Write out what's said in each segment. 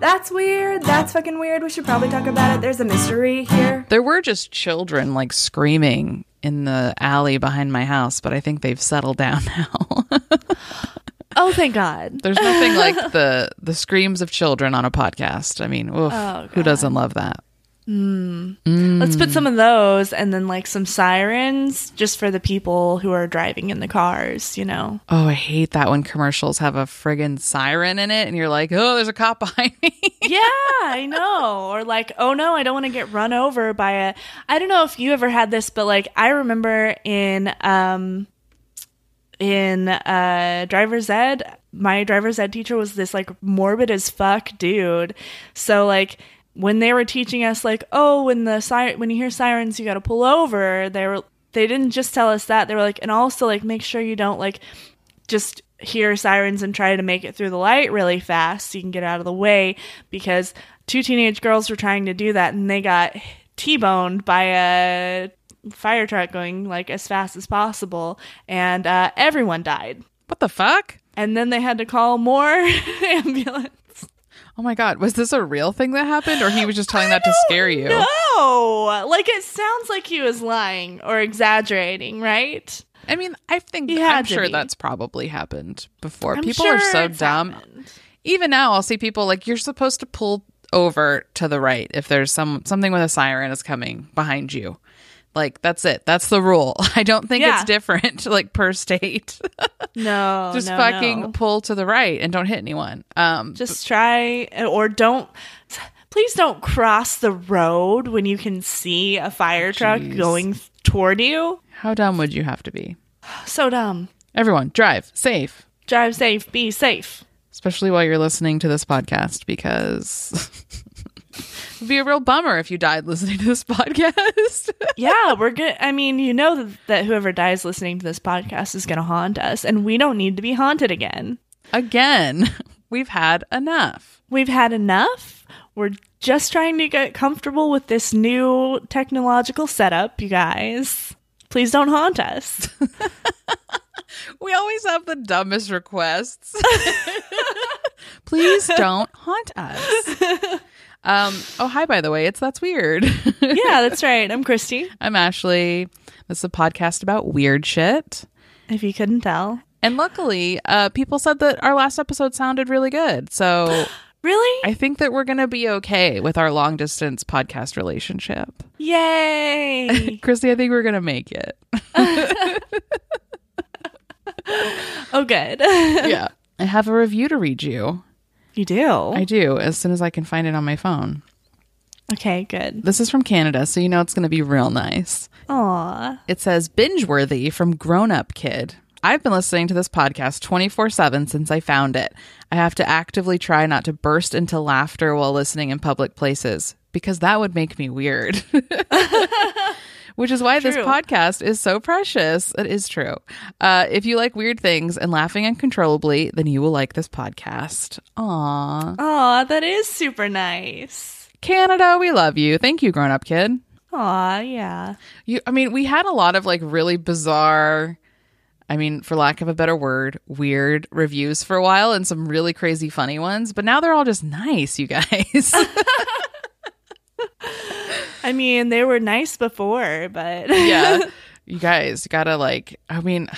That's weird. That's fucking weird. We should probably talk about it. There's a mystery here. There were just children like screaming in the alley behind my house, but I think they've settled down now. Oh, thank God. There's nothing like the the screams of children on a podcast. I mean, oof, Oh, who doesn't love that? Let's put some of those and then like some sirens just for the people who are driving in the cars, you know? Oh, I hate that when commercials have a friggin' siren in it and you're like, oh, there's a cop behind me. yeah, I know. Or like, oh no, I don't want to get run over by a. I don't know if you ever had this, but like, I remember in um, in uh, driver's ed, my driver's ed teacher was this like morbid as fuck dude. So like. When they were teaching us, like, oh, when the si- when you hear sirens, you got to pull over. They were they didn't just tell us that. They were like, and also like make sure you don't like just hear sirens and try to make it through the light really fast so you can get out of the way because two teenage girls were trying to do that and they got t-boned by a fire truck going like as fast as possible and uh, everyone died what the fuck? and then they had to call more ambulance Oh my god, was this a real thing that happened or he was just telling that to scare you? no like it sounds like he was lying or exaggerating right I mean, I think I'm sure be. that's probably happened before. I'm people are so dumb. happened. Even now I'll see people like you're supposed to pull over to the right if there's some something with a siren is coming behind you. Like that's it. That's the rule. I don't think Yeah. it's different like per state. no just no, fucking no. pull to the right and don't hit anyone. Um just try or don't please don't cross the road when you can see a fire truck Jeez. going toward you how dumb would you have to be? so dumb Everyone, drive safe. drive safe be safe especially while you're listening to this podcast because it'd be a real bummer if you died listening to this podcast. yeah we're good i mean you know that, that whoever dies listening to this podcast is going to haunt us and we don't need to be haunted again Again, we've had enough. we've had enough we're just trying to get comfortable with this new technological setup you guys please don't haunt us We always have the dumbest requests. Please don't haunt us. Um, oh, hi, by the way. It's That's Weird. yeah that's right i'm christy I'm Ashley. This is a podcast about weird shit. if you couldn't tell And luckily, uh, people said that our last episode sounded really good. So really I think that we're going to be okay with our long distance podcast relationship. Yay! Christy, I think we're going to make it. oh, good. yeah. I have a review to read you. You do? I do, as soon as I can find it on my phone. okay, good. This is from Canada, so you know it's going to be real nice. Aw. It says binge worthy from Grown Up Kid. I've been listening to this podcast 24 7 since I found it. I have to actively try not to burst into laughter while listening in public places because that would make me weird. Which is why this podcast is so precious. It is true. Uh, if you like weird things and laughing uncontrollably, then you will like this podcast. Aw. Aw, that is super nice. Canada, we love you. Thank you, Grown Up Kid. Aw, yeah. You, I mean, we had a lot of like really bizarre, I mean, for lack of a better word, weird reviews for a while and some really crazy funny ones, but now they're all just nice, you guys. I mean, they were nice before, but yeah. You guys gotta like, I mean,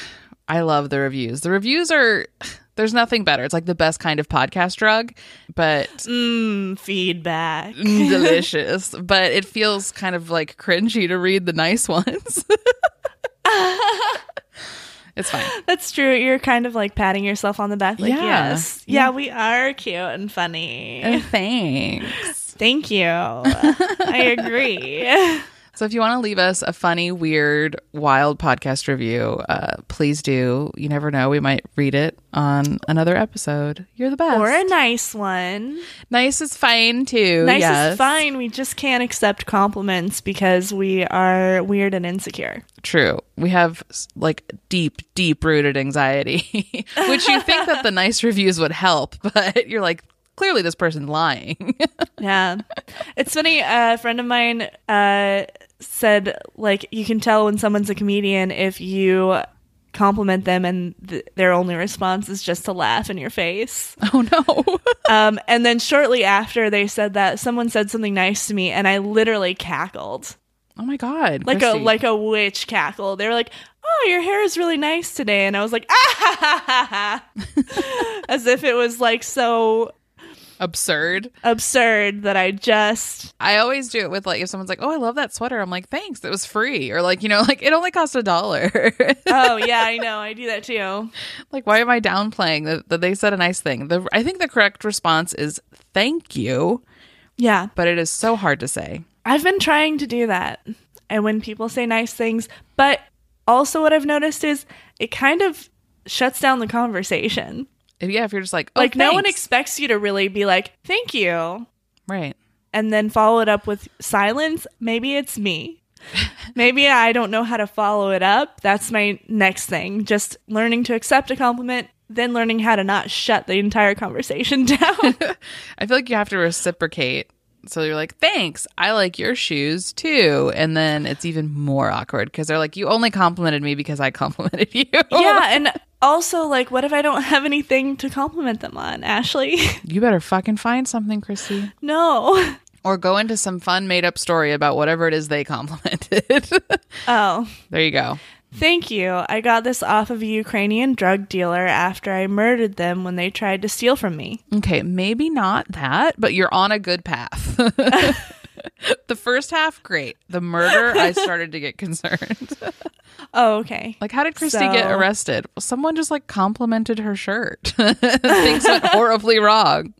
I love the reviews. The reviews are, there's nothing better. It's like the best kind of podcast drug, but mm, feedback. mm, delicious. But it feels kind of like cringy to read the nice ones. it's fine. That's true. You're kind of like patting yourself on the back, like, Yeah. yes. Yeah, we are cute and funny. Oh, thanks. Thank you. I agree. So if you want to leave us a funny, weird, wild podcast review, uh, please do. You never know, we might read it on another episode. You're the best. or a nice one. nice is fine too. Nice yes. is fine. We just can't accept compliments because we are weird and insecure. True. We have like deep, deep rooted anxiety, which you think that the nice reviews would help, but you're like, clearly this person's lying. Yeah. it's funny. A friend of mine uh, said, like, you can tell when someone's a comedian if you compliment them and th- their only response is just to laugh in your face. Oh no. Um, and then shortly after they said that, someone said something nice to me, and I literally cackled oh my god. like Christy. a like a witch cackle. They were like, "Oh, your hair is really nice today," and I was like, "Ah ha ha ha ha," as if it was like so absurd. absurd that I just I always do it with like if someone's like, "Oh, I love that sweater." I'm like, "Thanks, it was free." Or like, you know, like it only cost a dollar. oh yeah, I know, I do that too. like, why am I downplaying that, they said a nice thing? The I think the correct response is "Thank you," Yeah, but it is so hard to say. I've been trying to do that, and when people say nice things, but also what I've noticed is it kind of shuts down the conversation. Yeah, if you're just like, oh, like no one expects you to really be like, "Thank you." right. and then follow it up with silence, maybe it's me. maybe I don't know how to follow it up. That's my next thing. Just learning to accept a compliment, then learning how to not shut the entire conversation down. I feel like you have to reciprocate. So you're like, thanks, I like your shoes too. And then it's even more awkward because they're like, you only complimented me because I complimented you. yeah, and also like what if I don't have anything to compliment them on, Ashley? You better fucking find something, Christy. no. Or go into some fun made up story about whatever it is they complimented. Oh, there you go. Thank you. I got this off of a Ukrainian drug dealer after I murdered them when they tried to steal from me. Okay, maybe not that, but you're on a good path. the first half, great. The murder, I started to get concerned. Oh, okay. Like, how did Christy get arrested? Well, someone just like complimented her shirt. Things went horribly wrong.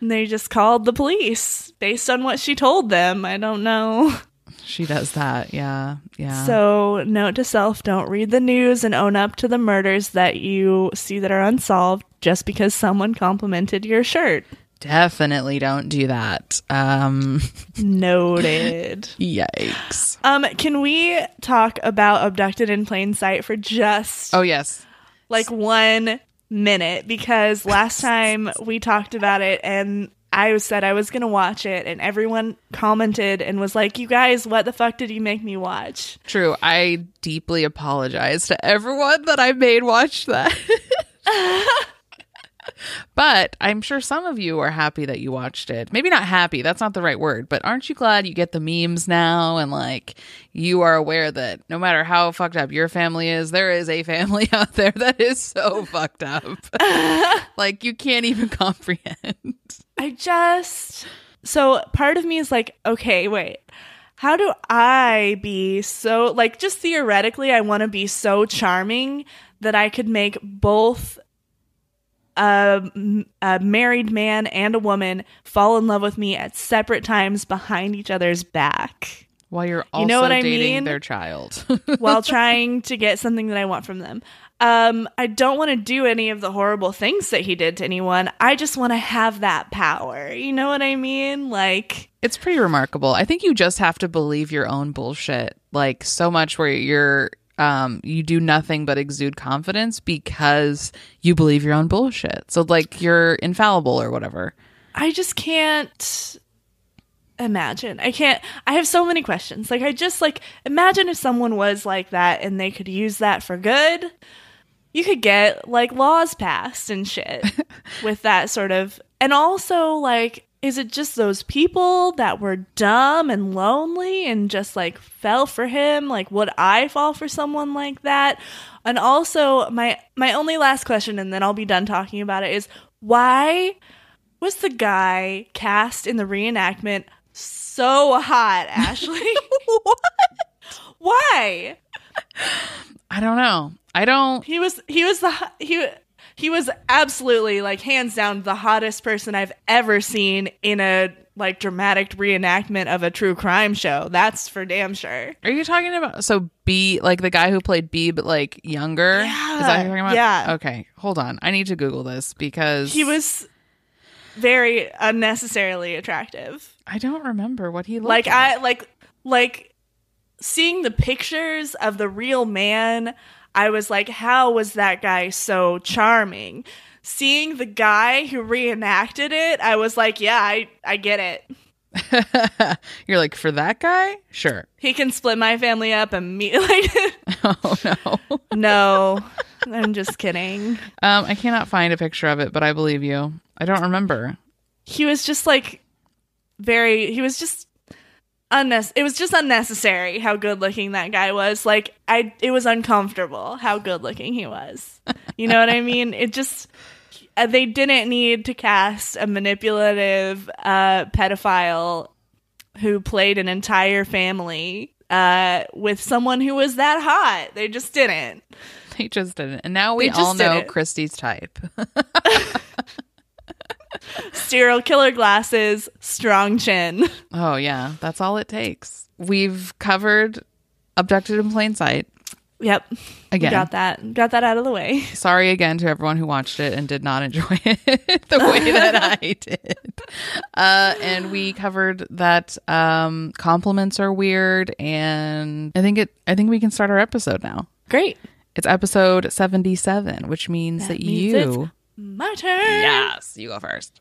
And they just called the police based on what she told them. I don't know. She does that. Yeah. Yeah. So, note to self don't read the news and own up to the murders that you see that are unsolved just because someone complimented your shirt. definitely don't do that. Um, Noted. yikes. um, can we talk about Abducted in Plain Sight for just Oh, yes. like one minute? Because last time we talked about it and I said I was going to watch it, and everyone commented and was like, You guys, what the fuck did you make me watch? True. I deeply apologize to everyone that I made watch that. but I'm sure some of you are happy that you watched it. Maybe not happy, that's not the right word, but aren't you glad you get the memes now and like you are aware that no matter how fucked up your family is, there is a family out there that is so fucked up. like you can't even comprehend. I just so part of me is like, okay, wait. How do I be so like just theoretically I want to be so charming that I could make both a, a married man and a woman fall in love with me at separate times behind each other's back While you're also You know what I mean? their child. while trying to get something that I want from them. Um, I don't want to do any of the horrible things that he did to anyone. I just want to have that power. You know what I mean? Like, It's pretty remarkable. I think you just have to believe your own bullshit like so much where you're um you do nothing but exude confidence because you believe your own bullshit. So like you're infallible or whatever. I just can't imagine. I can't. I have so many questions. Like, I just like imagine if someone was like that and they could use that for good. You could get like laws passed and shit with that sort of. And also, like, is it just those people that were dumb and lonely and just like fell for him? Like, would I fall for someone like that? And also, my my only last question, and then I'll be done talking about it, is why was the guy cast in the reenactment so hot, Ashley? what? Why? I don't know. I don't He was he was the he he was absolutely like hands down the hottest person I've ever seen in a like dramatic reenactment of a true crime show. That's for damn sure. Are you talking about so B like the guy who played B but like younger? Yeah. Is that you're talking about? Yeah. Okay. Hold on. I need to Google this because He was very unnecessarily attractive. I don't remember what he looked like I like like seeing the pictures of the real man. I was like, how was that guy so charming? Seeing the guy who reenacted it, I was like, yeah, I I get it. You're like, for that guy? Sure. He can split my family up immediately. Oh, no. no. I'm just kidding. Um, I cannot find a picture of it, but I believe you. I don't remember. He was just like very he was just unnecessary. It was just unnecessary how good looking that guy was. Like I it was uncomfortable how good looking he was. You know what I mean? It just uh, they didn't need to cast a manipulative uh pedophile who played an entire family uh with someone who was that hot. They just didn't. They just didn't. And now we all know didn't. Christy's type. Serial killer glasses, strong chin. oh, yeah. That's all it takes. We've covered Abducted in Plain Sight. Yep. Again. Got that. Got that out of the way. Sorry again to everyone who watched it and did not enjoy it the way that I did. Uh, and we covered that um, compliments are weird, and I think it. I think we can start our episode now. Great. It's episode seventy-seven, which means that, That means you. My turn. Yes, you go first.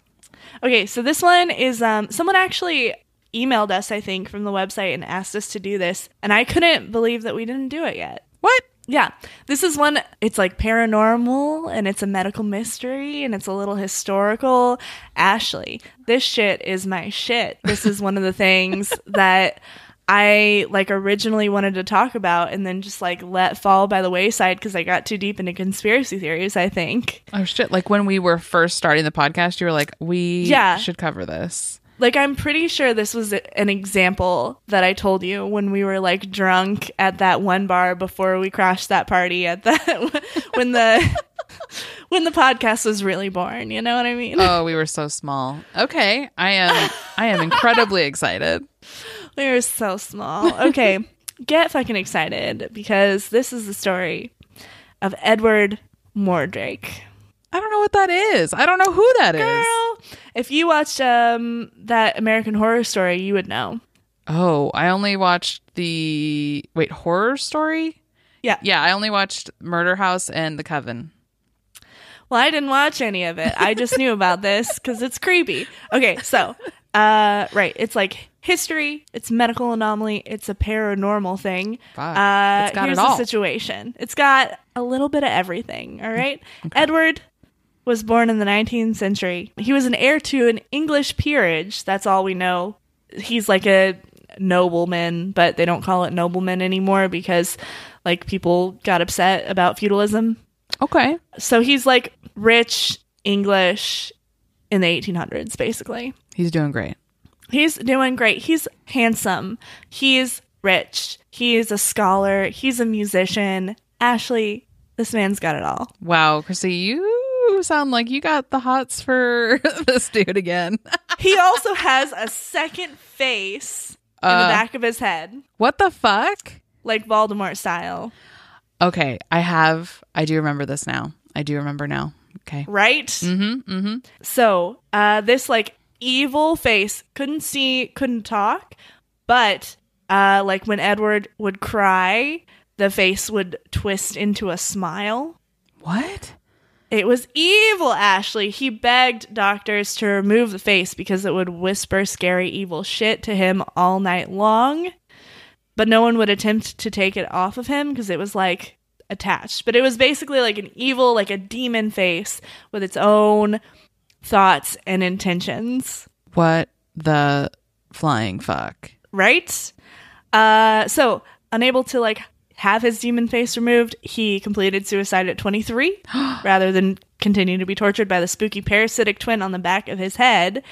Okay, so this one is um someone actually emailed us, I think, from the website and asked us to do this, and I couldn't believe that we didn't do it yet. What? Yeah, this is one. It's like paranormal, and it's a medical mystery, and it's a little historical. Ashley, this shit is my shit. This is one of the things that I like originally wanted to talk about, and then just like let fall by the wayside because I got too deep into conspiracy theories. I think. Oh shit! Like when we were first starting the podcast, you were like, "We Yeah. should cover this." Like I'm pretty sure this was an example that I told you when we were like drunk at that one bar before we crashed that party at that when the when the podcast was really born, you know what I mean? Oh, we were so small. Okay, I am. I am incredibly excited. We were so small. Okay, get fucking excited because this is the story of Edward Mordrake. I don't know what that is. I don't know who that is. Girl, if you watched um that American Horror Story, you would know. Oh, I only watched the wait horror story. Yeah. Yeah, I only watched Murder House and The Coven. Well, I didn't watch any of it. I just knew about this because it's creepy. Okay, so, uh, right, it's like history, it's medical anomaly, it's a paranormal thing. Uh, it's got it here's all. the situation. It's got a little bit of everything. All right, Edward was born in the 19th century. He was an heir to an English peerage. That's all we know. He's like a nobleman, but they don't call it nobleman anymore because, like, people got upset about feudalism Okay. so he's like rich English in the 1800s, basically. He's doing great. He's doing great. He's handsome. He's rich. He's a scholar. He's a musician. Ashley, this man's got it all. Wow, Chrissy, you sound like you got the hots for this dude again. He also has a second face in Uh. the back of his head, what the fuck? like Voldemort style, Okay, I have. I do remember this now. I do remember now. Okay. right? Mm-hmm. Mm-hmm. So, uh, this like evil face couldn't see, couldn't talk, but uh, like when Edward would cry, the face would twist into a smile. What? It was evil, Ashley. He begged doctors to remove the face because it would whisper scary, evil shit to him all night long. But no one would attempt to take it off of him because it was like attached. But it was basically like an evil, like a demon face with its own thoughts and intentions. What the flying fuck? right? Uh, so unable to like have his demon face removed, he completed suicide at 23 rather than continue to be tortured by the spooky parasitic twin on the back of his head.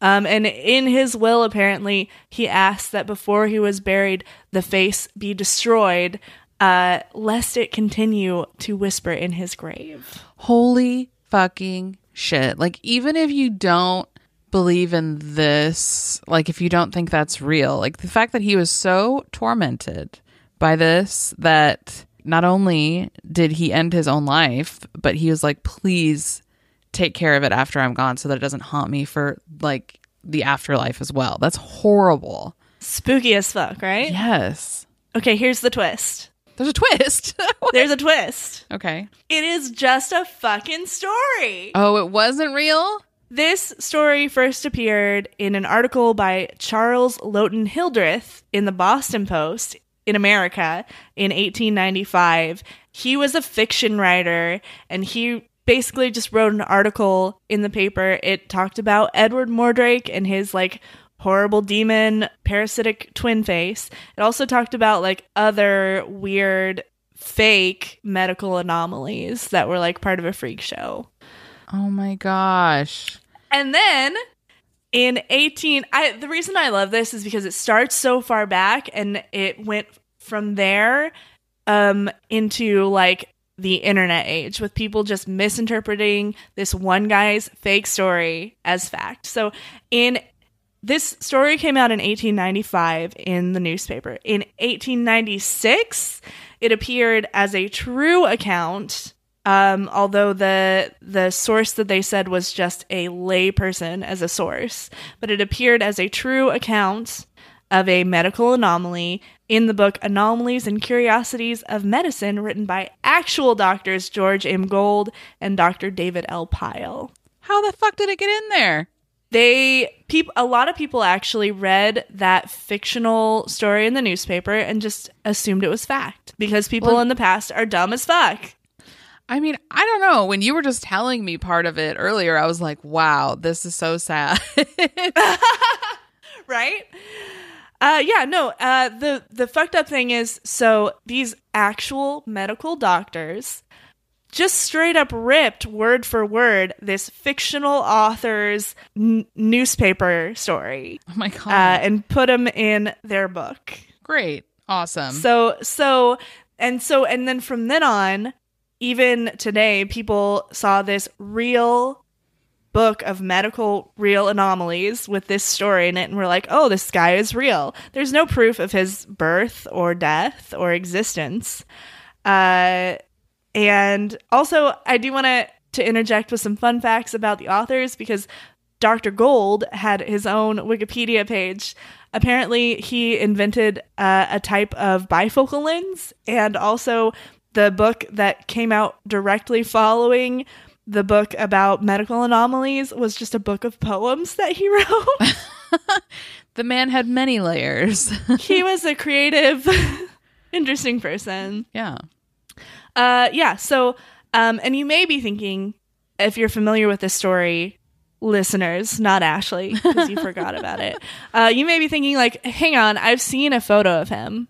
Um, and in his will, apparently, he asked that before he was buried, the face be destroyed, uh, lest it continue to whisper in his grave. Holy fucking shit. Like, even if you don't believe in this, like, if you don't think that's real, like, the fact that he was so tormented by this that not only did he end his own life, but he was like, please take care of it after I'm gone so that it doesn't haunt me for, like, the afterlife as well. That's horrible. Spooky as fuck, right? Yes. Okay, here's the twist. There's a twist. There's a twist. okay. It is just a fucking story. Oh, it wasn't real? This story first appeared in an article by Charles Lotin Hildreth in the Boston Post in America in 1895. He was a fiction writer and he basically just wrote an article in the paper. It talked about Edward Mordrake and his like horrible demon parasitic twin face. It also talked about like other weird fake medical anomalies that were like part of a freak show. Oh my gosh. And then in 18 I the reason I love this is because it starts so far back and it went from there um into like the internet age with people just misinterpreting this one guy's fake story as fact. So in this story came out in 1895 in the newspaper. In 1896, it appeared as a true account um, although the the source that they said was just a layperson as a source, but it appeared as a true account of a medical anomaly in the book Anomalies and Curiosities of Medicine, written by actual doctors George M. Gould and Dr. David L. Pyle. How the fuck did it get in there? They people a lot of people actually read that fictional story in the newspaper and just assumed it was fact because people Well- in the past are dumb as fuck. I mean, I don't know. When you were just telling me part of it earlier, I was like, wow, this is so sad. right? Uh, yeah, no. Uh, the the fucked up thing is, so these actual medical doctors just straight up ripped word for word this fictional author's n- newspaper story oh my God. uh, and put them in their book. Great. Awesome. So so and so and then from then on, even today, people saw this real book of medical real anomalies with this story in it and we're like, oh, this guy is real. There's no proof of his birth or death or existence. Uh and also I do want to to interject with some fun facts about the authors because Dr. Gould had his own Wikipedia page. Apparently, he invented uh, a type of bifocal lens, and also the book that came out directly following the book about medical anomalies was just a book of poems that he wrote. the man had many layers. he was a creative, interesting person. yeah. Uh, yeah. So, um, and you may be thinking, if you're familiar with this story, listeners, not Ashley, because you forgot about it. Uh, you may be thinking, like, hang on, I've seen a photo of him.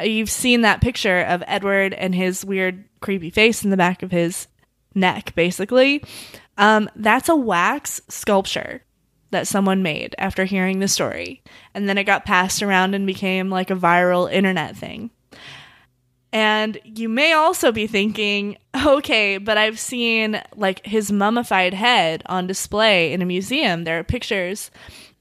You've seen that picture of Edward and his weird, creepy face in the back of his neck, basically. Um, that's a wax sculpture that someone made after hearing the story. And then it got passed around and became like a viral internet thing. And you may also be thinking, okay, but I've seen like his mummified head on display in a museum. There are pictures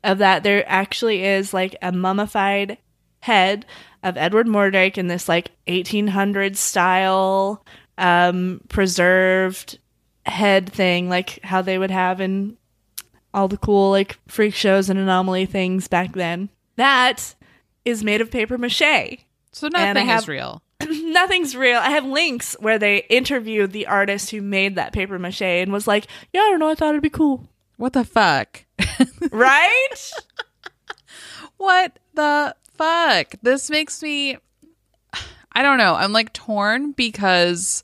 of that. There actually is like a mummified head of Edward Mordrake in this like 1800s style um, preserved head thing, like how they would have in all the cool like freak shows and anomaly things back then. That is made of paper mache So nothing have- is real. nothing's real. I have links where they interviewed the artist who made that paper mache and was like, "Yeah, I don't know. I thought it'd be cool, What the fuck? right?" what the fuck? This makes me I don't know. I'm like torn because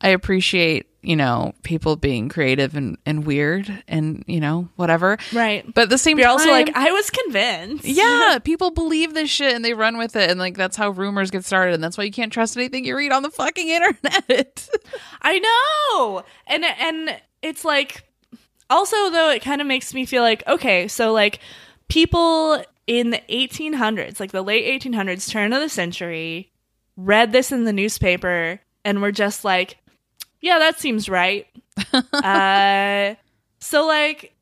I appreciate, you know, people being creative and, and weird and, you know, whatever. right. But at the same You're time also like, I was convinced. Yeah, people believe this shit and they run with it and like that's how rumors get started and that's why you can't trust anything you read on the fucking internet. I know. And and it's like also though it kind of makes me feel like okay, so like people in the 1800s, like the late 1800s, turn of the century, read this in the newspaper and were just like, yeah, that seems right. uh so like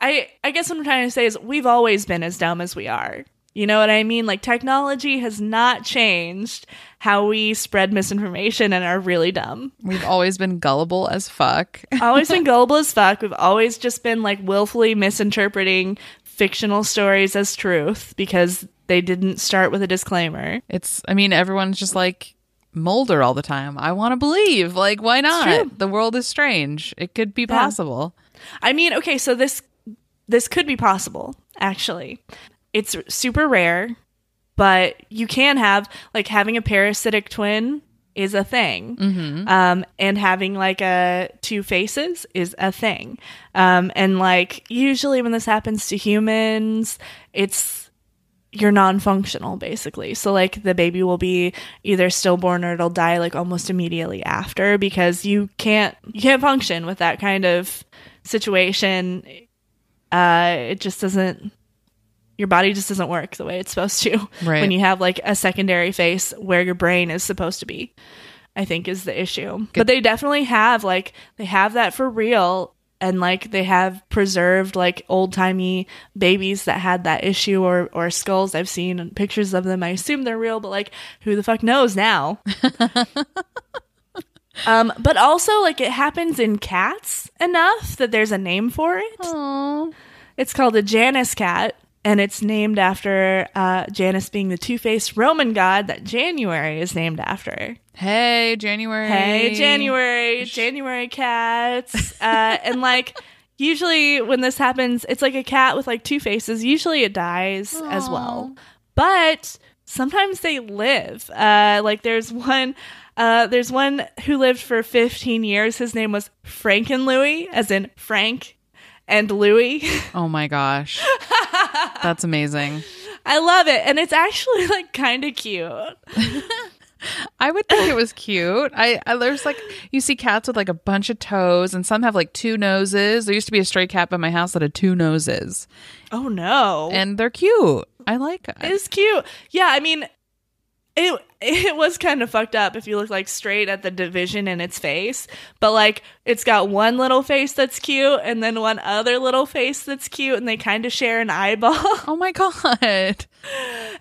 I I guess what I'm trying to say is we've always been as dumb as we are. You know what I mean? Like technology has not changed how we spread misinformation and are really dumb. We've always been gullible as fuck. always been gullible as fuck. We've always just been like willfully misinterpreting fictional stories as truth because they didn't start with a disclaimer. It's I mean everyone's just like Mulder all the time. I want to believe. Like why not? The world is strange. It could be Yeah. possible. I mean, okay, so this this could be possible actually. It's super rare, but you can have like having a parasitic twin is a thing, um, and having like a two faces is a thing, um, and like usually when this happens to humans, it's you're non-functional basically. So like the baby will be either stillborn or it'll die like almost immediately after because you can't you can't function with that kind of situation. Uh it just doesn't your body just doesn't work the way it's supposed to Right. when you have like a secondary face where your brain is supposed to be i think is the issue. But they definitely have like they have that for real and like they have preserved like old timey babies that had that issue or or skulls I've seen pictures of them. I assume they're real, but like who the fuck knows now? um, but also like it happens in cats enough that there's a name for it. Aww. It's called a Janus cat, and it's named after uh, Janus being the two faced Roman god that January is named after. Hey, January. Hey, January, January cats. Uh, and like, usually when this happens, it's like a cat with like two faces. Usually it dies as well. But sometimes they live. Uh, like, there's one. Uh, there's one who lived for 15 years. His name was Franken Louis, as in Frank and Louis. Oh my gosh. That's amazing. I love it, and it's actually like kind of cute. I would think it was cute. I, I there's like you see cats with like a bunch of toes, and some have like two noses. There used to be a stray cat by my house that had two noses, Oh no! and they're cute. I like it. It's cute. Yeah, I mean, it it was kind of fucked up if you look like straight at the division in its face, but like it's got one little face that's cute and then one other little face that's cute, and they kind of share an eyeball. Oh my god.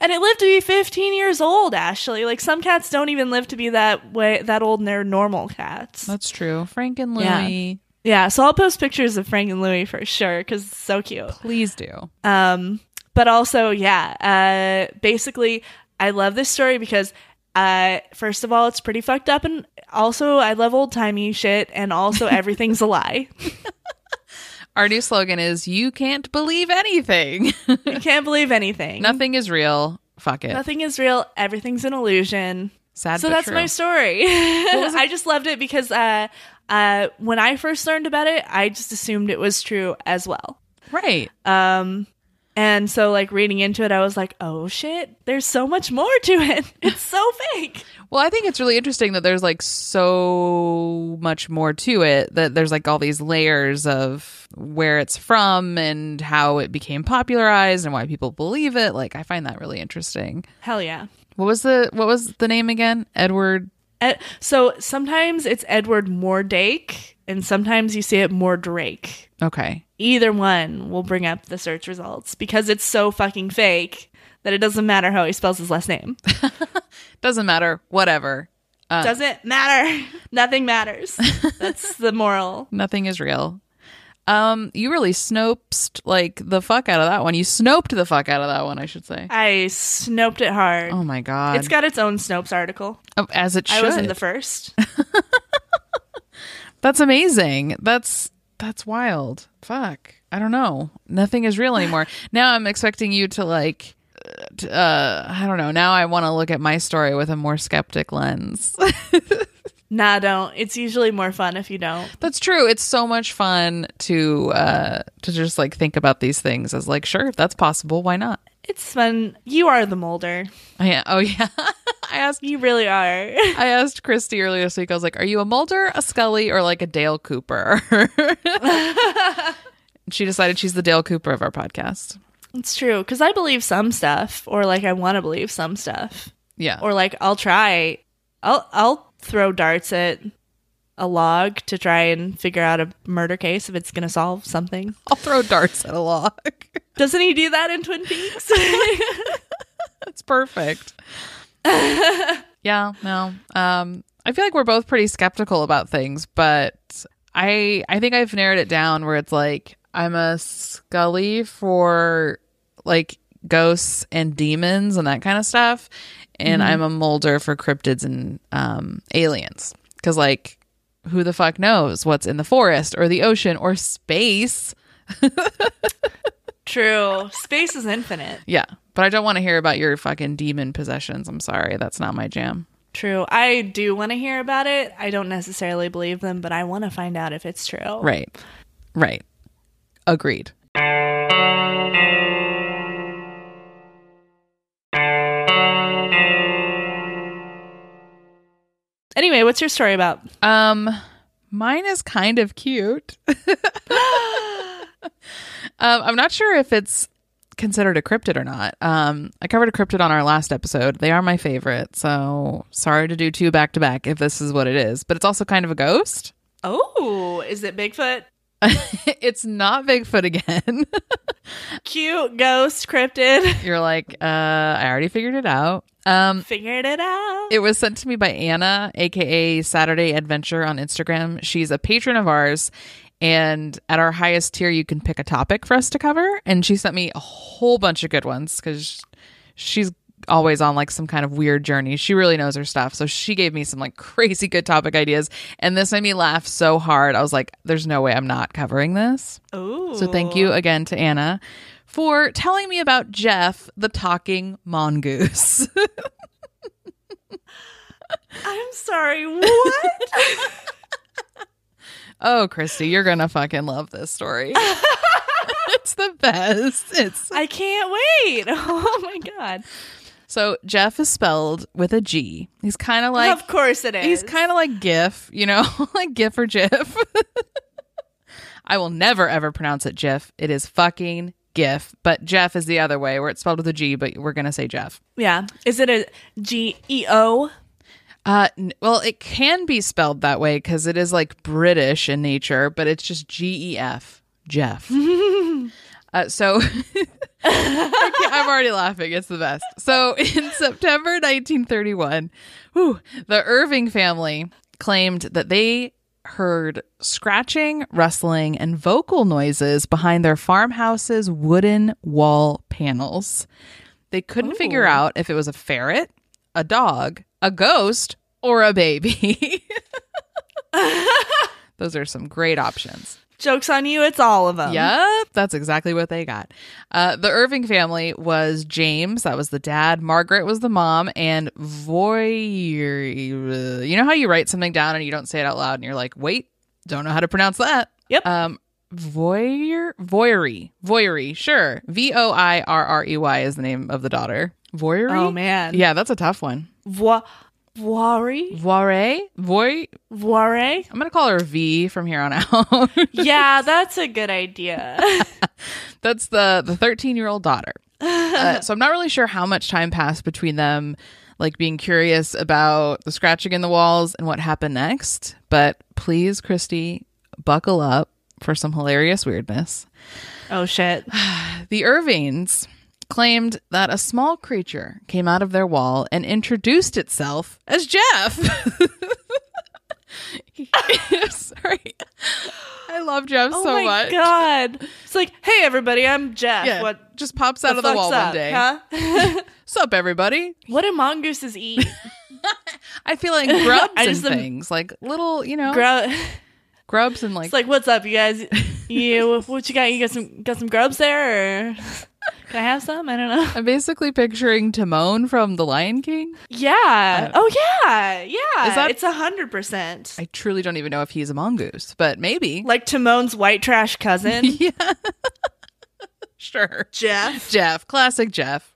and it lived to be 15 years old. Ashley, like some cats don't even live to be that way that old, and they're normal cats. That's true. Frank and Yeah. Louie. yeah, so I'll post pictures of Frank and Louie for sure because it's so cute. Please do. Um, but also, yeah, uh, basically, I love this story because, uh, first of all, it's pretty fucked up, and also, I love old timey shit, and also, everything's a lie. Our new slogan is "You can't believe anything. You can't believe anything. Nothing is real. Fuck it." Nothing is real. Everything's an illusion. Sad. so that's true. my story. I just loved it because uh, uh, when I first learned about it, I just assumed it was true as well. right. Um, and so like reading into it, I was like, oh shit, there's so much more to it. It's so fake. Well, I think it's really interesting that there's like so much more to it that there's like all these layers of where it's from and how it became popularized and why people believe it. Like I find that really interesting. Hell yeah. What was the what was the name again? Edward Ed- so sometimes it's Edward Mordake, and sometimes you see it Mordrake. Okay. Either one will bring up the search results because it's so fucking fake that it doesn't matter how he spells his last name. Doesn't matter. Whatever. Uh, doesn't matter. Nothing matters. That's the moral. nothing is real. Um, you really snoped like the fuck out of that one. You snoped the fuck out of that one, I should say. I snoped it hard. Oh my god. It's got its own Snopes article. Oh, as it should. I was in the first. That's amazing. That's that's wild. Fuck. I don't know. Nothing is real anymore. now I'm expecting you to like uh, I don't know. Now I want to look at my story with a more skeptic lens. nah, don't. It's usually more fun if you don't. That's true. It's so much fun to uh to just like think about these things as like sure, if that's possible, why not? It's fun. You are the Mulder. Oh yeah. Oh yeah. I asked You really are. I asked Christy earlier this week. I was like, "Are you a Mulder, a Scully, or like a Dale Cooper?" She decided she's the Dale Cooper of our podcast. It's true because I believe some stuff, or like I want to believe some stuff, Yeah. or like I'll try. I'll I'll throw darts at a log to try and figure out a murder case if it's gonna solve something. I'll throw darts at a log. Doesn't he do that in Twin Peaks? That's perfect. yeah, no. Um, I feel like we're both pretty skeptical about things, but I I think I've narrowed it down where it's like I'm a Scully for like ghosts and demons and that kind of stuff, and I'm a Mulder for cryptids and um, aliens because like who the fuck knows what's in the forest or the ocean or space? True. Space is infinite. Yeah, but I don't want to hear about your fucking demon possessions. I'm sorry, that's not my jam. True. I do want to hear about it. I don't necessarily believe them, but I want to find out if it's true. Right. Right. Agreed. Anyway, what's your story about? Um, mine is kind of cute. um, I'm not sure if it's considered a cryptid or not. Um, I covered a cryptid on our last episode. They are my favorite, so sorry to do two back to back if this is what it is. But it's also kind of a ghost. Oh, is it Bigfoot? it's not Bigfoot again. Cute ghost cryptid. You're like, uh, I already figured it out. Um, Figured it out. It was sent to me by Anna, aka Saturday Adventure on Instagram. She's a patron of ours. And at our highest tier, you can pick a topic for us to cover. And she sent me a whole bunch of good ones because she's always on like some kind of weird journey. She really knows her stuff. So she gave me some like crazy good topic ideas. And this made me laugh so hard. I was like, there's no way I'm not covering this. Ooh. So thank you again to Anna for telling me about Gef, the talking mongoose. I'm sorry. What? oh, Christy, you're going to fucking love this story. it's the best. It's I can't wait. Oh my god. So Gef is spelled with a G. He's kind of like of course it is. He's kind of like GIF, you know, like GIF or GIF. I will never ever pronounce it GIF. It is fucking GIF, but Gef is the other way where it's spelled with a G, but we're going to say Jeff. Yeah. Is it a G E O? Uh, n- well, it can be spelled that way because it is like British in nature, but it's just G E F, Jeff. uh, so I'm already laughing. It's the best. So in September 1931, whew, the Irving family claimed that they heard scratching, rustling, and vocal noises behind their farmhouse's wooden wall panels. They couldn't figure out if it was a ferret, a dog, a ghost, or a baby. Those are some great options. Jokes on you, it's all of them. Yep, that's exactly what they got. Uh, the Irving family was James, that was the dad. Margaret was the mom, and Voyer. You know how you write something down and you don't say it out loud, and you're like, "Wait, don't know how to pronounce that." Yep. Um, Voyer, Voyery, Voyery. Sure, V O I R R E Y is the name of the daughter. Voyery. Oh man. Yeah, that's a tough one. Vo- Voiry? Voire, Voy. Voire? I'm gonna call her V from here on out. Yeah, that's a good idea. That's the the 13 year old daughter. Uh, so I'm not really sure how much time passed between them, like being curious about the scratching in the walls and what happened next. But please, Christy, buckle up for some hilarious weirdness. oh shit. The Irvings claimed that a small creature came out of their wall and introduced itself as Gef. I'm sorry. I love Gef so much. Oh so my much. god. It's like, hey everybody, I'm Jeff. Yeah, What just pops out the of the wall up, one day. Huh? Sup, everybody? what do mongooses eat? I feel like grubs and am- things, like little, you know, Gru- grubs and like. it's like, what's up, you guys? You what you got? You got some got some grubs there or can I have some? I don't know. I'm basically picturing Timon from The Lion King. Yeah. oh yeah. Yeah. Is that- it's a hundred percent. I truly don't even know if he's a mongoose, but maybe. Like Timon's white trash cousin, yeah. sure. Gef. Gef, classic Gef.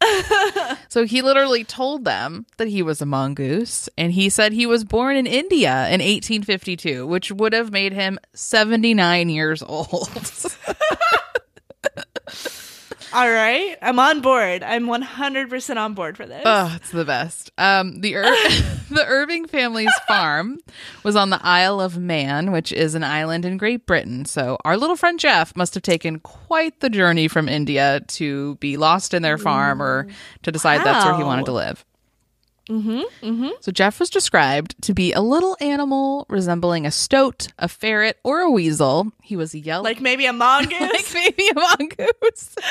so he literally told them that he was a mongoose, and he said he was born in India in 1852, which would have made him 79 years old. All right. I'm on board. I'm 100% on board for this. Oh, it's the best. Um, the Ir- the Irving family's farm was on the Isle of Man, which is an island in Great Britain. So our little friend Gef must have taken quite the journey from India to be lost in their farm or to decide that's where he wanted to live. Mm-hmm, mm-hmm. So Gef was described to be a little animal resembling a stoat, a ferret, or a weasel. He was yellow, like maybe a mongoose. like maybe a mongoose.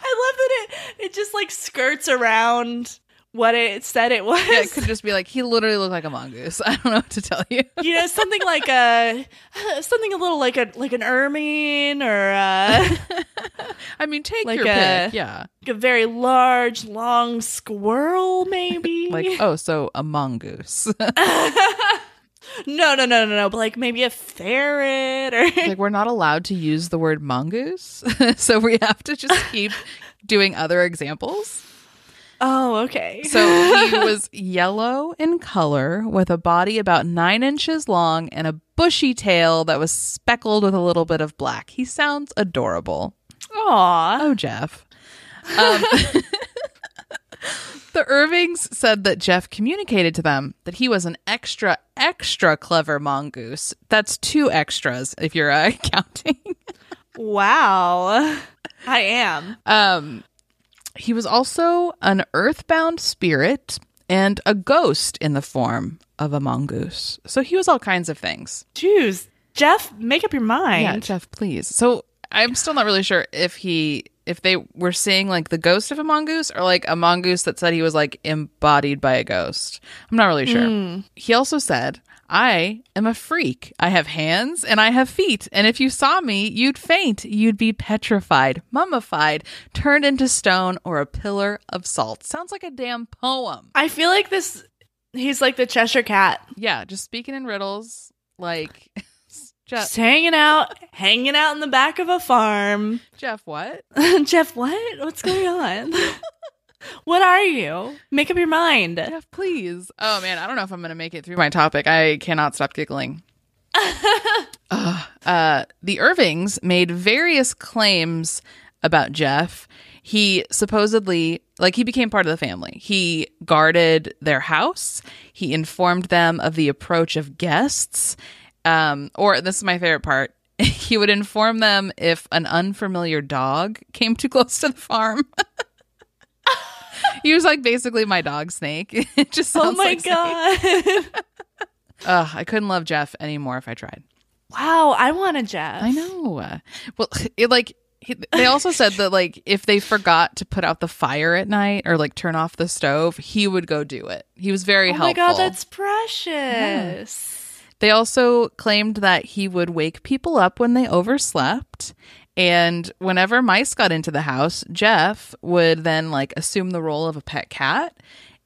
I love that it it just like skirts around what it said it was. Yeah, it could just be like he literally looked like a mongoose. I don't know what to tell you. you know, something like a something a little like a like an ermine or a, I mean, take Like your a- pick. Yeah. like a very large, long squirrel, maybe. Like, oh, so a mongoose. no, no, no, no, no, but like maybe a ferret or like, we're not allowed to use the word mongoose. so we have to just keep doing other examples. Oh, okay. So he was yellow in color with a body about nine inches long and a bushy tail that was speckled with a little bit of black. He sounds adorable. Aw. Oh, Gef. Um, the Irvings said that Gef communicated to them that he was an extra, extra clever mongoose. That's two extras if you're uh, counting. Wow. I am. Um, he was also an earthbound spirit and a ghost in the form of a mongoose. So he was all kinds of things. Jeez. Gef, make up your mind. Yeah, Gef, please. So I'm still not really sure if he if they were seeing like the ghost of a mongoose or like a mongoose that said he was like embodied by a ghost. I'm not really sure. Hmm. He also said, I am a freak. I have hands and I have feet. And if you saw me, you'd faint. You'd be petrified, mummified, turned into stone, or a pillar of salt. Sounds like a damn poem. I feel like this he's like the Cheshire cat. Yeah, just speaking in riddles. Like, Gef, Just hanging out, hanging out in the back of a farm. Gef, what? Gef, what? What's going on? what are you? Make up your mind. Gef, please. Oh man, I don't know if I'm gonna make it through my topic. I cannot stop giggling. Uh, the Irvings made various claims about Gef. He supposedly, like, he became part of the family. He guarded their house. He informed them of the approach of guests. Um, or this is my favorite part. He would inform them if an unfamiliar dog came too close to the farm. he was like basically my dog snake. It just Oh sounds my like god. Ugh, I couldn't love Gef anymore if I tried. wow, I want a Gef. I know. Well, it like he- they also said that like if they forgot to put out the fire at night or like turn off the stove, he would go do it. He was very helpful. Oh my god, that's precious. They also claimed that he would wake people up when they overslept. And whenever mice got into the house, Gef would then like assume the role of a pet cat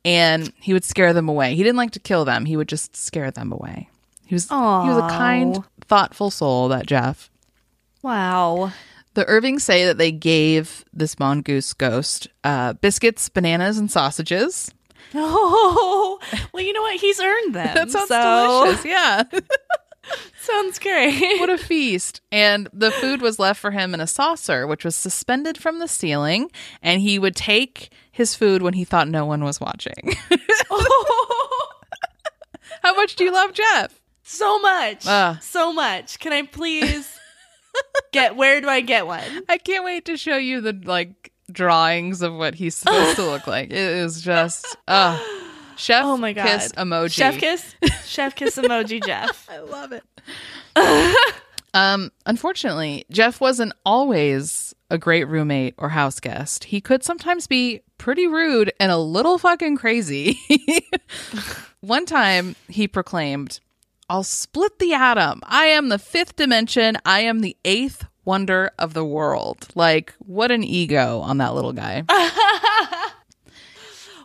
and he would scare them away. He didn't like to kill them, he would just scare them away. He was he was a kind, thoughtful soul, that Gef. Wow. The Irvings say that they gave this mongoose ghost uh, biscuits, bananas, and sausages. Oh, well, you know what? He's earned them. That sounds so- delicious. Yeah. Sounds great. what a feast. And the food was left for him in a saucer, which was suspended from the ceiling. And he would take his food when he thought no one was watching. oh. How much do you love Gef? so much. Ah. So much. Can I please get where do I get one? I can't wait to show you the like drawings of what he's supposed to look like. It is just, uh, chef Oh my God. kiss emoji. Chef kiss. Chef kiss emoji Gef. I love it. um, unfortunately, Gef wasn't always a great roommate or house guest. He could sometimes be pretty rude and a little fucking crazy. One time he proclaimed, I'll split the atom. I am the fifth dimension. I am the eighth wonder of the world. Like, what an ego on that little guy.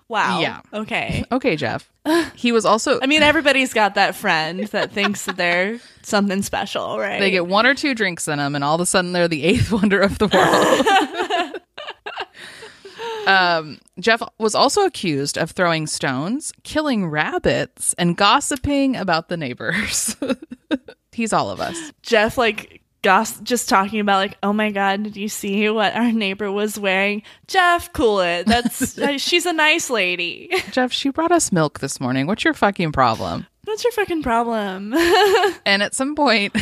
Wow. Yeah. Okay. Okay, Gef. He was also I mean, everybody's got that friend that thinks that they're something special, right? They get one or two drinks in them, and all of a sudden they're the eighth wonder of the world. um, Gef was also accused of throwing stones, killing rabbits, and gossiping about the neighbors. He's all of us. Gef like goss just talking about like, oh my god, did you see what our neighbor was wearing? Gef, cool it. That's uh, she's a nice lady. Gef, she brought us milk this morning. What's your fucking problem? What's your fucking problem? And at some point,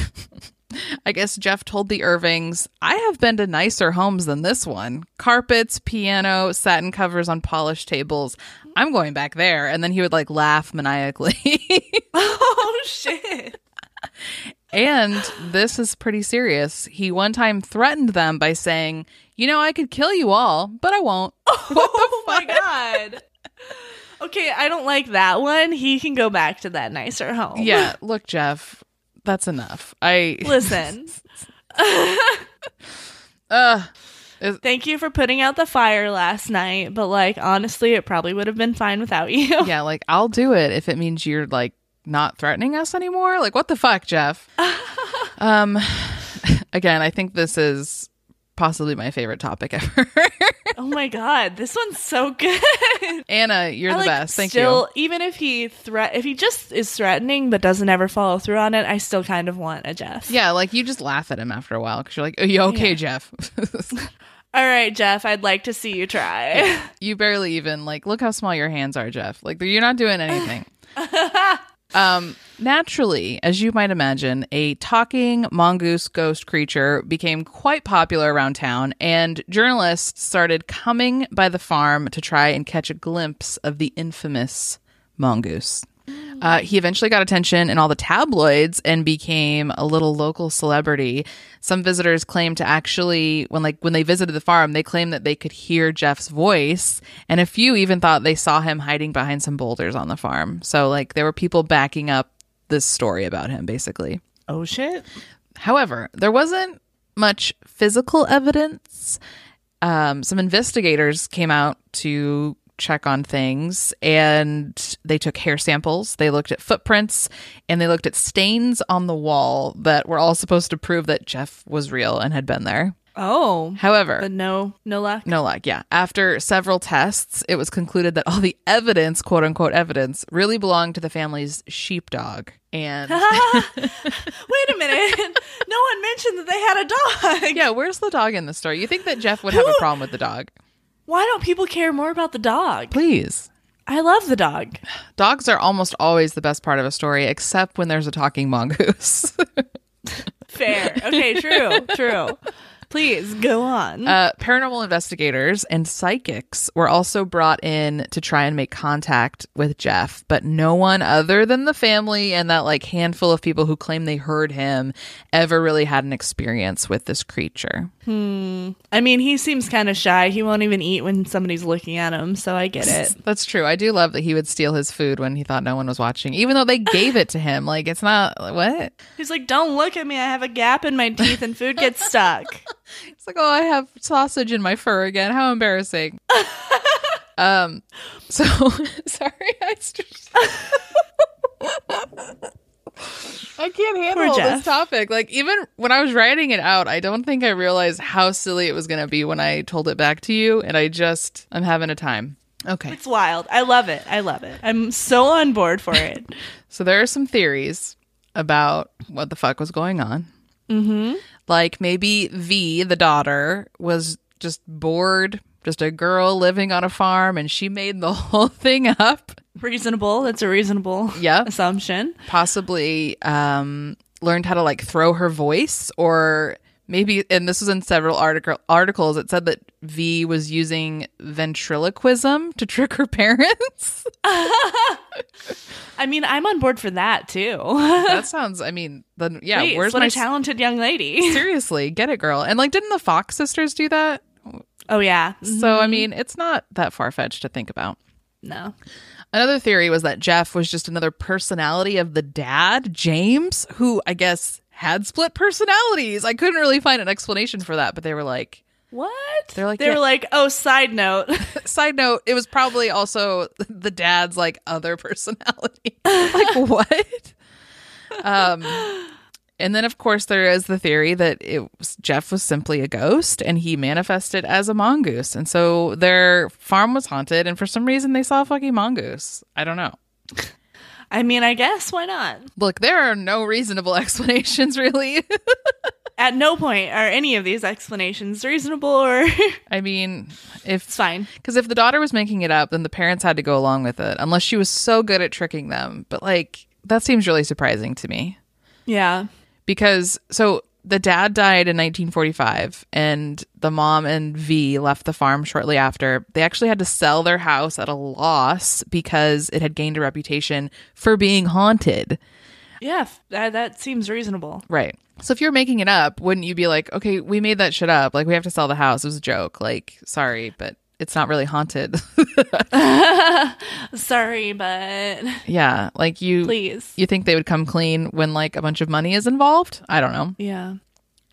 I guess Gef told the Irvings, I have been to nicer homes than this one. Carpets, piano, satin covers on polished tables. I'm going back there. And then he would like laugh maniacally. oh shit. And this is pretty serious. He one time threatened them by saying, You know, I could kill you all, but I won't. oh my god. Okay, I don't like that one. He can go back to that nicer home. Yeah, look, Gef, that's enough. I Listen, uh thank you for putting out the fire last night, but like honestly, it probably would have been fine without you. yeah, like I'll do it if it means you're like not threatening us anymore. Like what the fuck, Gef? um again, I think this is possibly my favorite topic ever. Oh my god, this one's so good. Anna, you're I, the like, best. Thank still, you. Even if he threat, if he just is threatening but doesn't ever follow through on it, I still kind of want a Gef. Yeah, like you just laugh at him after a while because you're like, "Are you okay, Yeah. Gef?" All right, Gef, I'd like to see you try. you barely even like look how small your hands are, Gef. Like you're not doing anything. Um, naturally, as you might imagine, a talking mongoose ghost creature became quite popular around town, and journalists started coming by the farm to try and catch a glimpse of the infamous mongoose. Uh, he eventually got attention in all the tabloids and became a little local celebrity. Some visitors claimed to actually, when like when they visited the farm, they claimed that they could hear Gef's voice, and a few even thought they saw him hiding behind some boulders on the farm. So like there were people backing up this story about him, basically. oh shit. However, there wasn't much physical evidence. Um, some investigators came out to check on things and they took hair samples. They looked at footprints and they looked at stains on the wall that were all supposed to prove that Gef was real and had been there. Oh, However, but no, no luck. no luck, yeah. After several tests, it was concluded that all the evidence, quote unquote evidence, really belonged to the family's sheepdog. And Wait a minute. no one mentioned that they had a dog. yeah, where's the dog in the story? You think that Gef would have a problem with the dog? Why don't people care more about the dog? Please. I love the dog. Dogs are almost always the best part of a story, except when there's a talking mongoose. Fair. Okay, true, true. Please go on. uh, paranormal investigators and psychics were also brought in to try and make contact with Gef, but no one other than the family and that like handful of people who claim they heard him ever really had an experience with this creature. I mean, he seems kind of shy. He won't even eat when somebody's looking at him, so I get it. That's true. I do love that he would steal his food when he thought no one was watching, even though they gave it to him. Like, it's not what? He's like, "Don't look at me. I have a gap in my teeth, and food gets stuck." It's like, oh, I have sausage in my fur again. How embarrassing. um, so sorry, I just. I can't handle Gef. this topic. Like, even when I was writing it out, I don't think I realized how silly it was going to be when I told it back to you. And I just, I'm having a time. Okay. It's wild. I love it. I love it. I'm so on board for it. So there are some theories about what the fuck was going on. Mm-hmm. Like maybe V, the daughter, was just bored, just a girl living on a farm, and she made the whole thing up. reasonable. That's a reasonable Yep. assumption. Possibly um, learned how to like throw her voice, or maybe, and this was in several article articles. It said that V was using ventriloquism to trick her parents. I mean, I'm on board for that too. that sounds. I mean, then yeah. Please, where's what my a talented young lady. seriously get it girl and like didn't the fox sisters do that Oh yeah. so i mm-hmm. mean it's not that far-fetched to think about No. another theory was that gef was just another personality of the dad james who i guess had split personalities i couldn't really find an explanation for that but they were like What? They're like, they yeah. were like, oh, side note. side note it was probably also the dad's like other personality like what um and then of course there is the theory that it was, gef was simply a ghost and he manifested as a mongoose and so their farm was haunted and for some reason they saw a fucking mongoose i don't know I mean, I guess why not? look there are no reasonable explanations really At no point are any of these explanations reasonable or i mean if fine. Because if the daughter was making it up, then the parents had to go along with it, unless she was so good at tricking them. But like, that seems really surprising to me. Yeah. Because, so the dad died in 1945, and the mom and V left the farm shortly after. They actually had to sell their house at a loss because it had gained a reputation for being haunted. Yeah, that, that seems reasonable. Right. So if you're making it up, wouldn't you be like, okay, we made that shit up. Like, we have to sell the house. It was a joke. Like, sorry, but it's not really haunted. Sorry, but yeah, like you please. you think they would come clean when like a bunch of money is involved? I don't know. Yeah.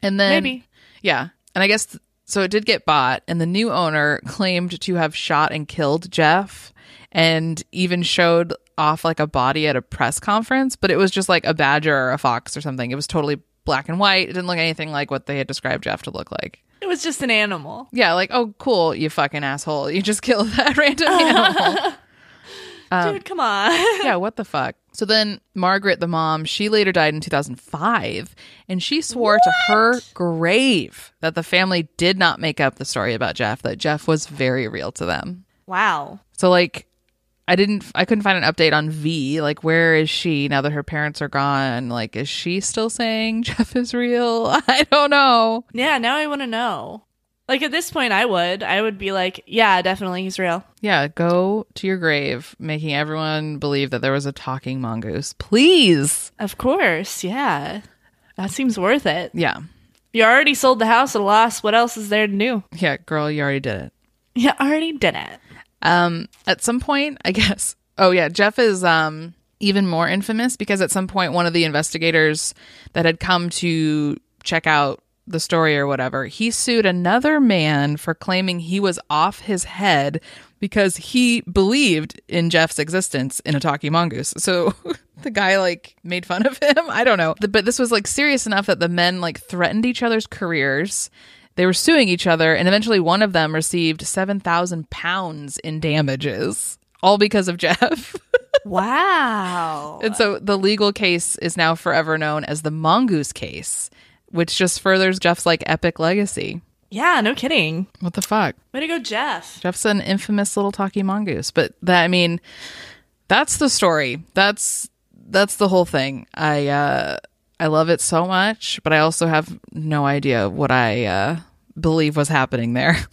And then Maybe. yeah, and I guess so. It did get bought, and the new owner claimed to have shot and killed Gef, and even showed off like a body at a press conference, but it was just like a badger or a fox or something. It was totally black and white. It didn't look anything like what they had described Gef to look like. It was just an animal. Yeah, like oh cool, you fucking asshole, you just killed that random animal. Um, Dude, come on. yeah, what the fuck? So then Margaret, the mom, she later died in 2005, and she swore to her grave that the family did not make up the story about Gef, that Gef was very real to them. wow. So like I didn't I couldn't find an update on V, like where is she now that her parents are gone? Like is she still saying Gef is real? I don't know. Yeah, now I want to know. Like at this point, I would. I would be like, yeah, definitely, he's real. Yeah, go to your grave making everyone believe that there was a talking mongoose. Please. Of course, yeah. That seems worth it. Yeah. You already sold the house at a loss. What else is there to do? Yeah, girl, you already did it. You already did it. Um, at some point, I guess. Oh yeah, Gef is um even more infamous because at some point one of the investigators that had come to check out the story or whatever, he sued another man for claiming he was off his head because he believed in Gef's existence in a talking mongoose. So the guy like made fun of him. I don't know. But this was like serious enough that the men like threatened each other's careers. They were suing each other, and eventually one of them received 7,000 pounds in damages, all because of Gef. Wow. and so the legal case is now forever known as the Mongoose case, which just furthers Gef's like epic legacy. yeah, no kidding. What the fuck? Way to go, Gef. Gef's an infamous little talkie mongoose. But that I mean, that's the story. That's that's the whole thing. I uh I love it so much, but I also have no idea what I uh believe was happening there.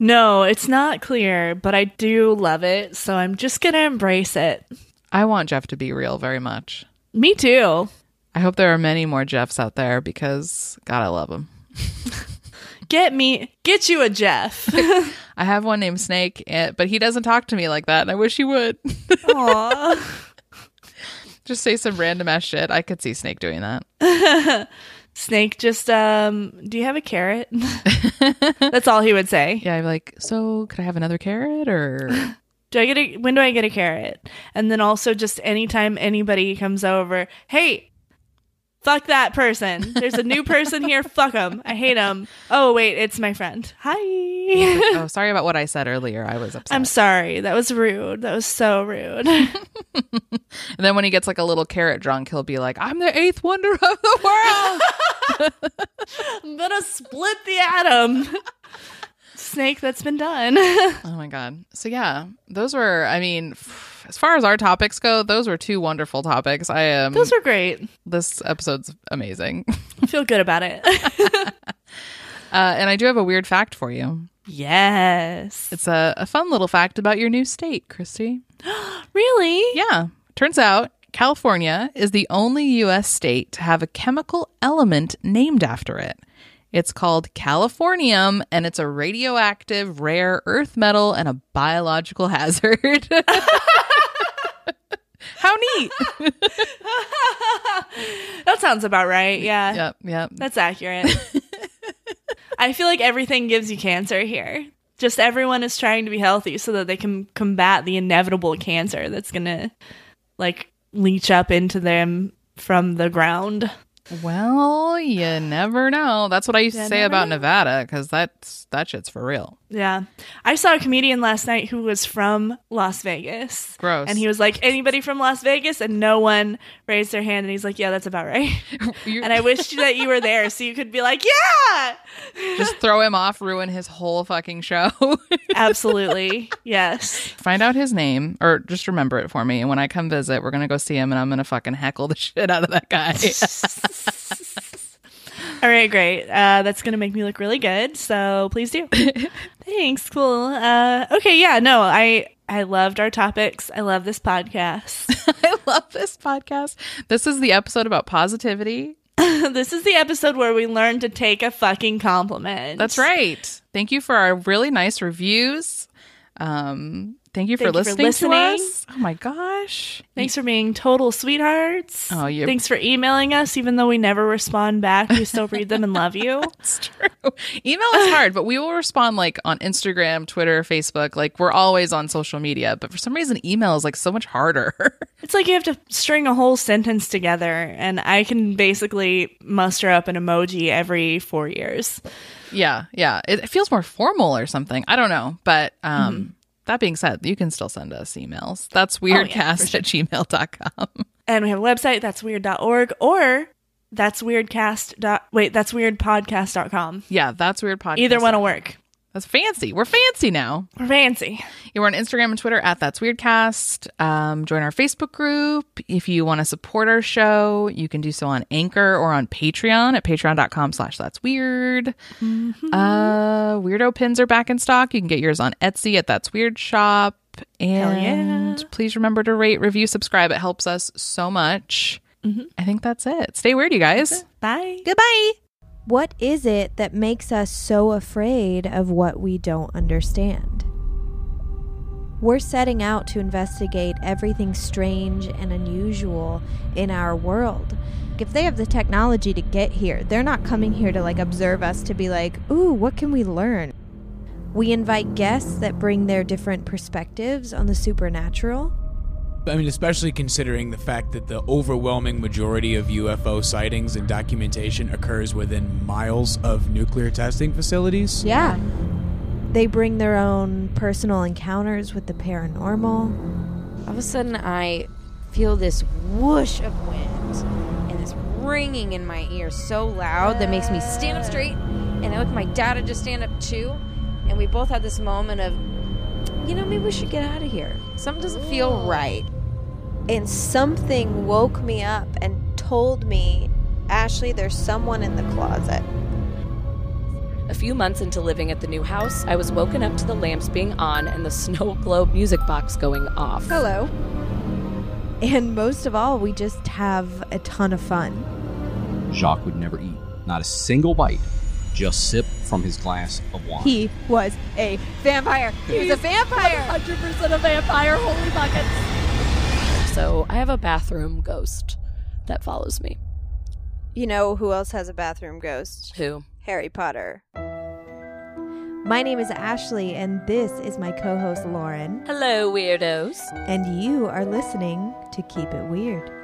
No, it's not clear, but I do love it, so I'm just gonna embrace it. I want Gef to be real very much. Me too. I hope there are many more Gefs out there because God, I love him. Get me, get you a Gef. I have one named Snake, eh, but he doesn't talk to me like that, and I wish he would. Aw. Just say some random ass shit. I could see Snake doing that. Snake, just um, do you have a carrot? That's all he would say. Yeah, I'm like, so could I have another carrot or Do I get a when do I get a carrot? And then also just anytime anybody comes over, hey, fuck that person. There's a new person here. Fuck them. I hate them. Oh wait, it's my friend. Hi. oh, sorry about what I said earlier. I was upset. I'm sorry. That was rude. That was so rude. and then when he gets like a little carrot drunk, he'll be like, "I'm the eighth wonder of the world." I'm gonna split the atom. Snake, that's been done. oh my god. So yeah, those were. I mean, as far as our topics go, those were two wonderful topics. I am. Those are great. this episode's amazing. I feel good about it. Uh, and I do have a weird fact for you. yes. It's a, a fun little fact about your new state, Christy. Really? Yeah. Turns out California is the only U.S. state to have a chemical element named after it. It's called californium, and it's a radioactive rare earth metal and a biological hazard. How neat. That sounds about right. Yeah. yep, yep. That's accurate. I feel like everything gives you cancer here. Just everyone is trying to be healthy so that they can combat the inevitable cancer that's going to like leach up into them from the ground. Well, you never know. That's what I used to say about know. Nevada because that's that shit's for real. Yeah. I saw a comedian last night who was from Las Vegas. Gross. And he was like, anybody from Las Vegas? And no one raised their hand. And he's like, yeah, that's about right. And I wish that you were there so you could be like, yeah, just throw him off, ruin his whole fucking show. absolutely. Yes. Find out his name, or just remember it for me. And when I come visit, we're gonna go see him, and I'm gonna fucking heckle the shit out of that guy. All right, great. Uh, that's going to make me look really good. So please do. Thanks. Cool. Uh, okay. Yeah. No, I, I loved our topics. I love this podcast. I love this podcast. This is the episode about positivity. this is the episode where we learn to take a fucking compliment. That's right. Thank you for our really nice reviews. Um, thank you for, Thank you for listening, listening. to us. Oh my gosh. Thanks for being total sweethearts. Oh, you- Thanks for emailing us, even though we never respond back. We still read them and love you. It's true. Email is hard, but we will respond like on Instagram, Twitter, Facebook. Like we're always on social media, but for some reason, email is like so much harder. It's like you have to string a whole sentence together, and I can basically muster up an emoji every four years. yeah, yeah. It, it feels more formal or something. I don't know. But um, Mm-hmm. That being said, you can still send us emails. That's Oh, yeah, weirdcast at gmail.com. And we have a website, that's weird.org, or that's weirdcast. Dot, wait, that's weirdpodcast.com. Yeah, that's weird podcast. Either one will work. That's fancy. We're fancy now. We're fancy. We're on Instagram and Twitter at That's Weirdcast. Um, join our Facebook group. If you want to support our show, you can do so on Anchor or on Patreon at patreon.com slash that's weird. Uh, weirdo pins are back in stock. You can get yours on Etsy at That's Weird Shop. And yeah. please remember to rate, review, subscribe. It helps us so much. I think that's it. Stay weird, you guys. Bye. Goodbye. What is it that makes us so afraid of what we don't understand? We're setting out to investigate everything strange and unusual in our world. If they have the technology to get here, they're not coming here to like observe us to be like, ooh, what can we learn? We invite guests that bring their different perspectives on the supernatural. I mean, especially considering the fact that the overwhelming majority of UFO sightings and documentation occurs within miles of nuclear testing facilities. Yeah. They bring their own personal encounters with the paranormal. All of a sudden, I feel this whoosh of wind and this ringing in my ear so loud that makes me stand up straight. And I look at my dad to just stand up too. And we both had this moment of, you know, maybe we should get out of here. Something doesn't feel oh. right. And something woke me up and told me, Ashley, there's someone in the closet. A few months into living at the new house, I was woken up to the lamps being on and the snow globe music box going off. Hello. And most of all, we just have a ton of fun. Jacques would never eat, not a single bite, just sip from his glass of wine. He was a vampire. He was a vampire. 100% a vampire, holy buckets. So I have a bathroom ghost that follows me. You know who else has a bathroom ghost? Who? Harry Potter. My name is Ashley, and this is my co host Lauren. Hello, weirdos. And you are listening to Keep It Weird.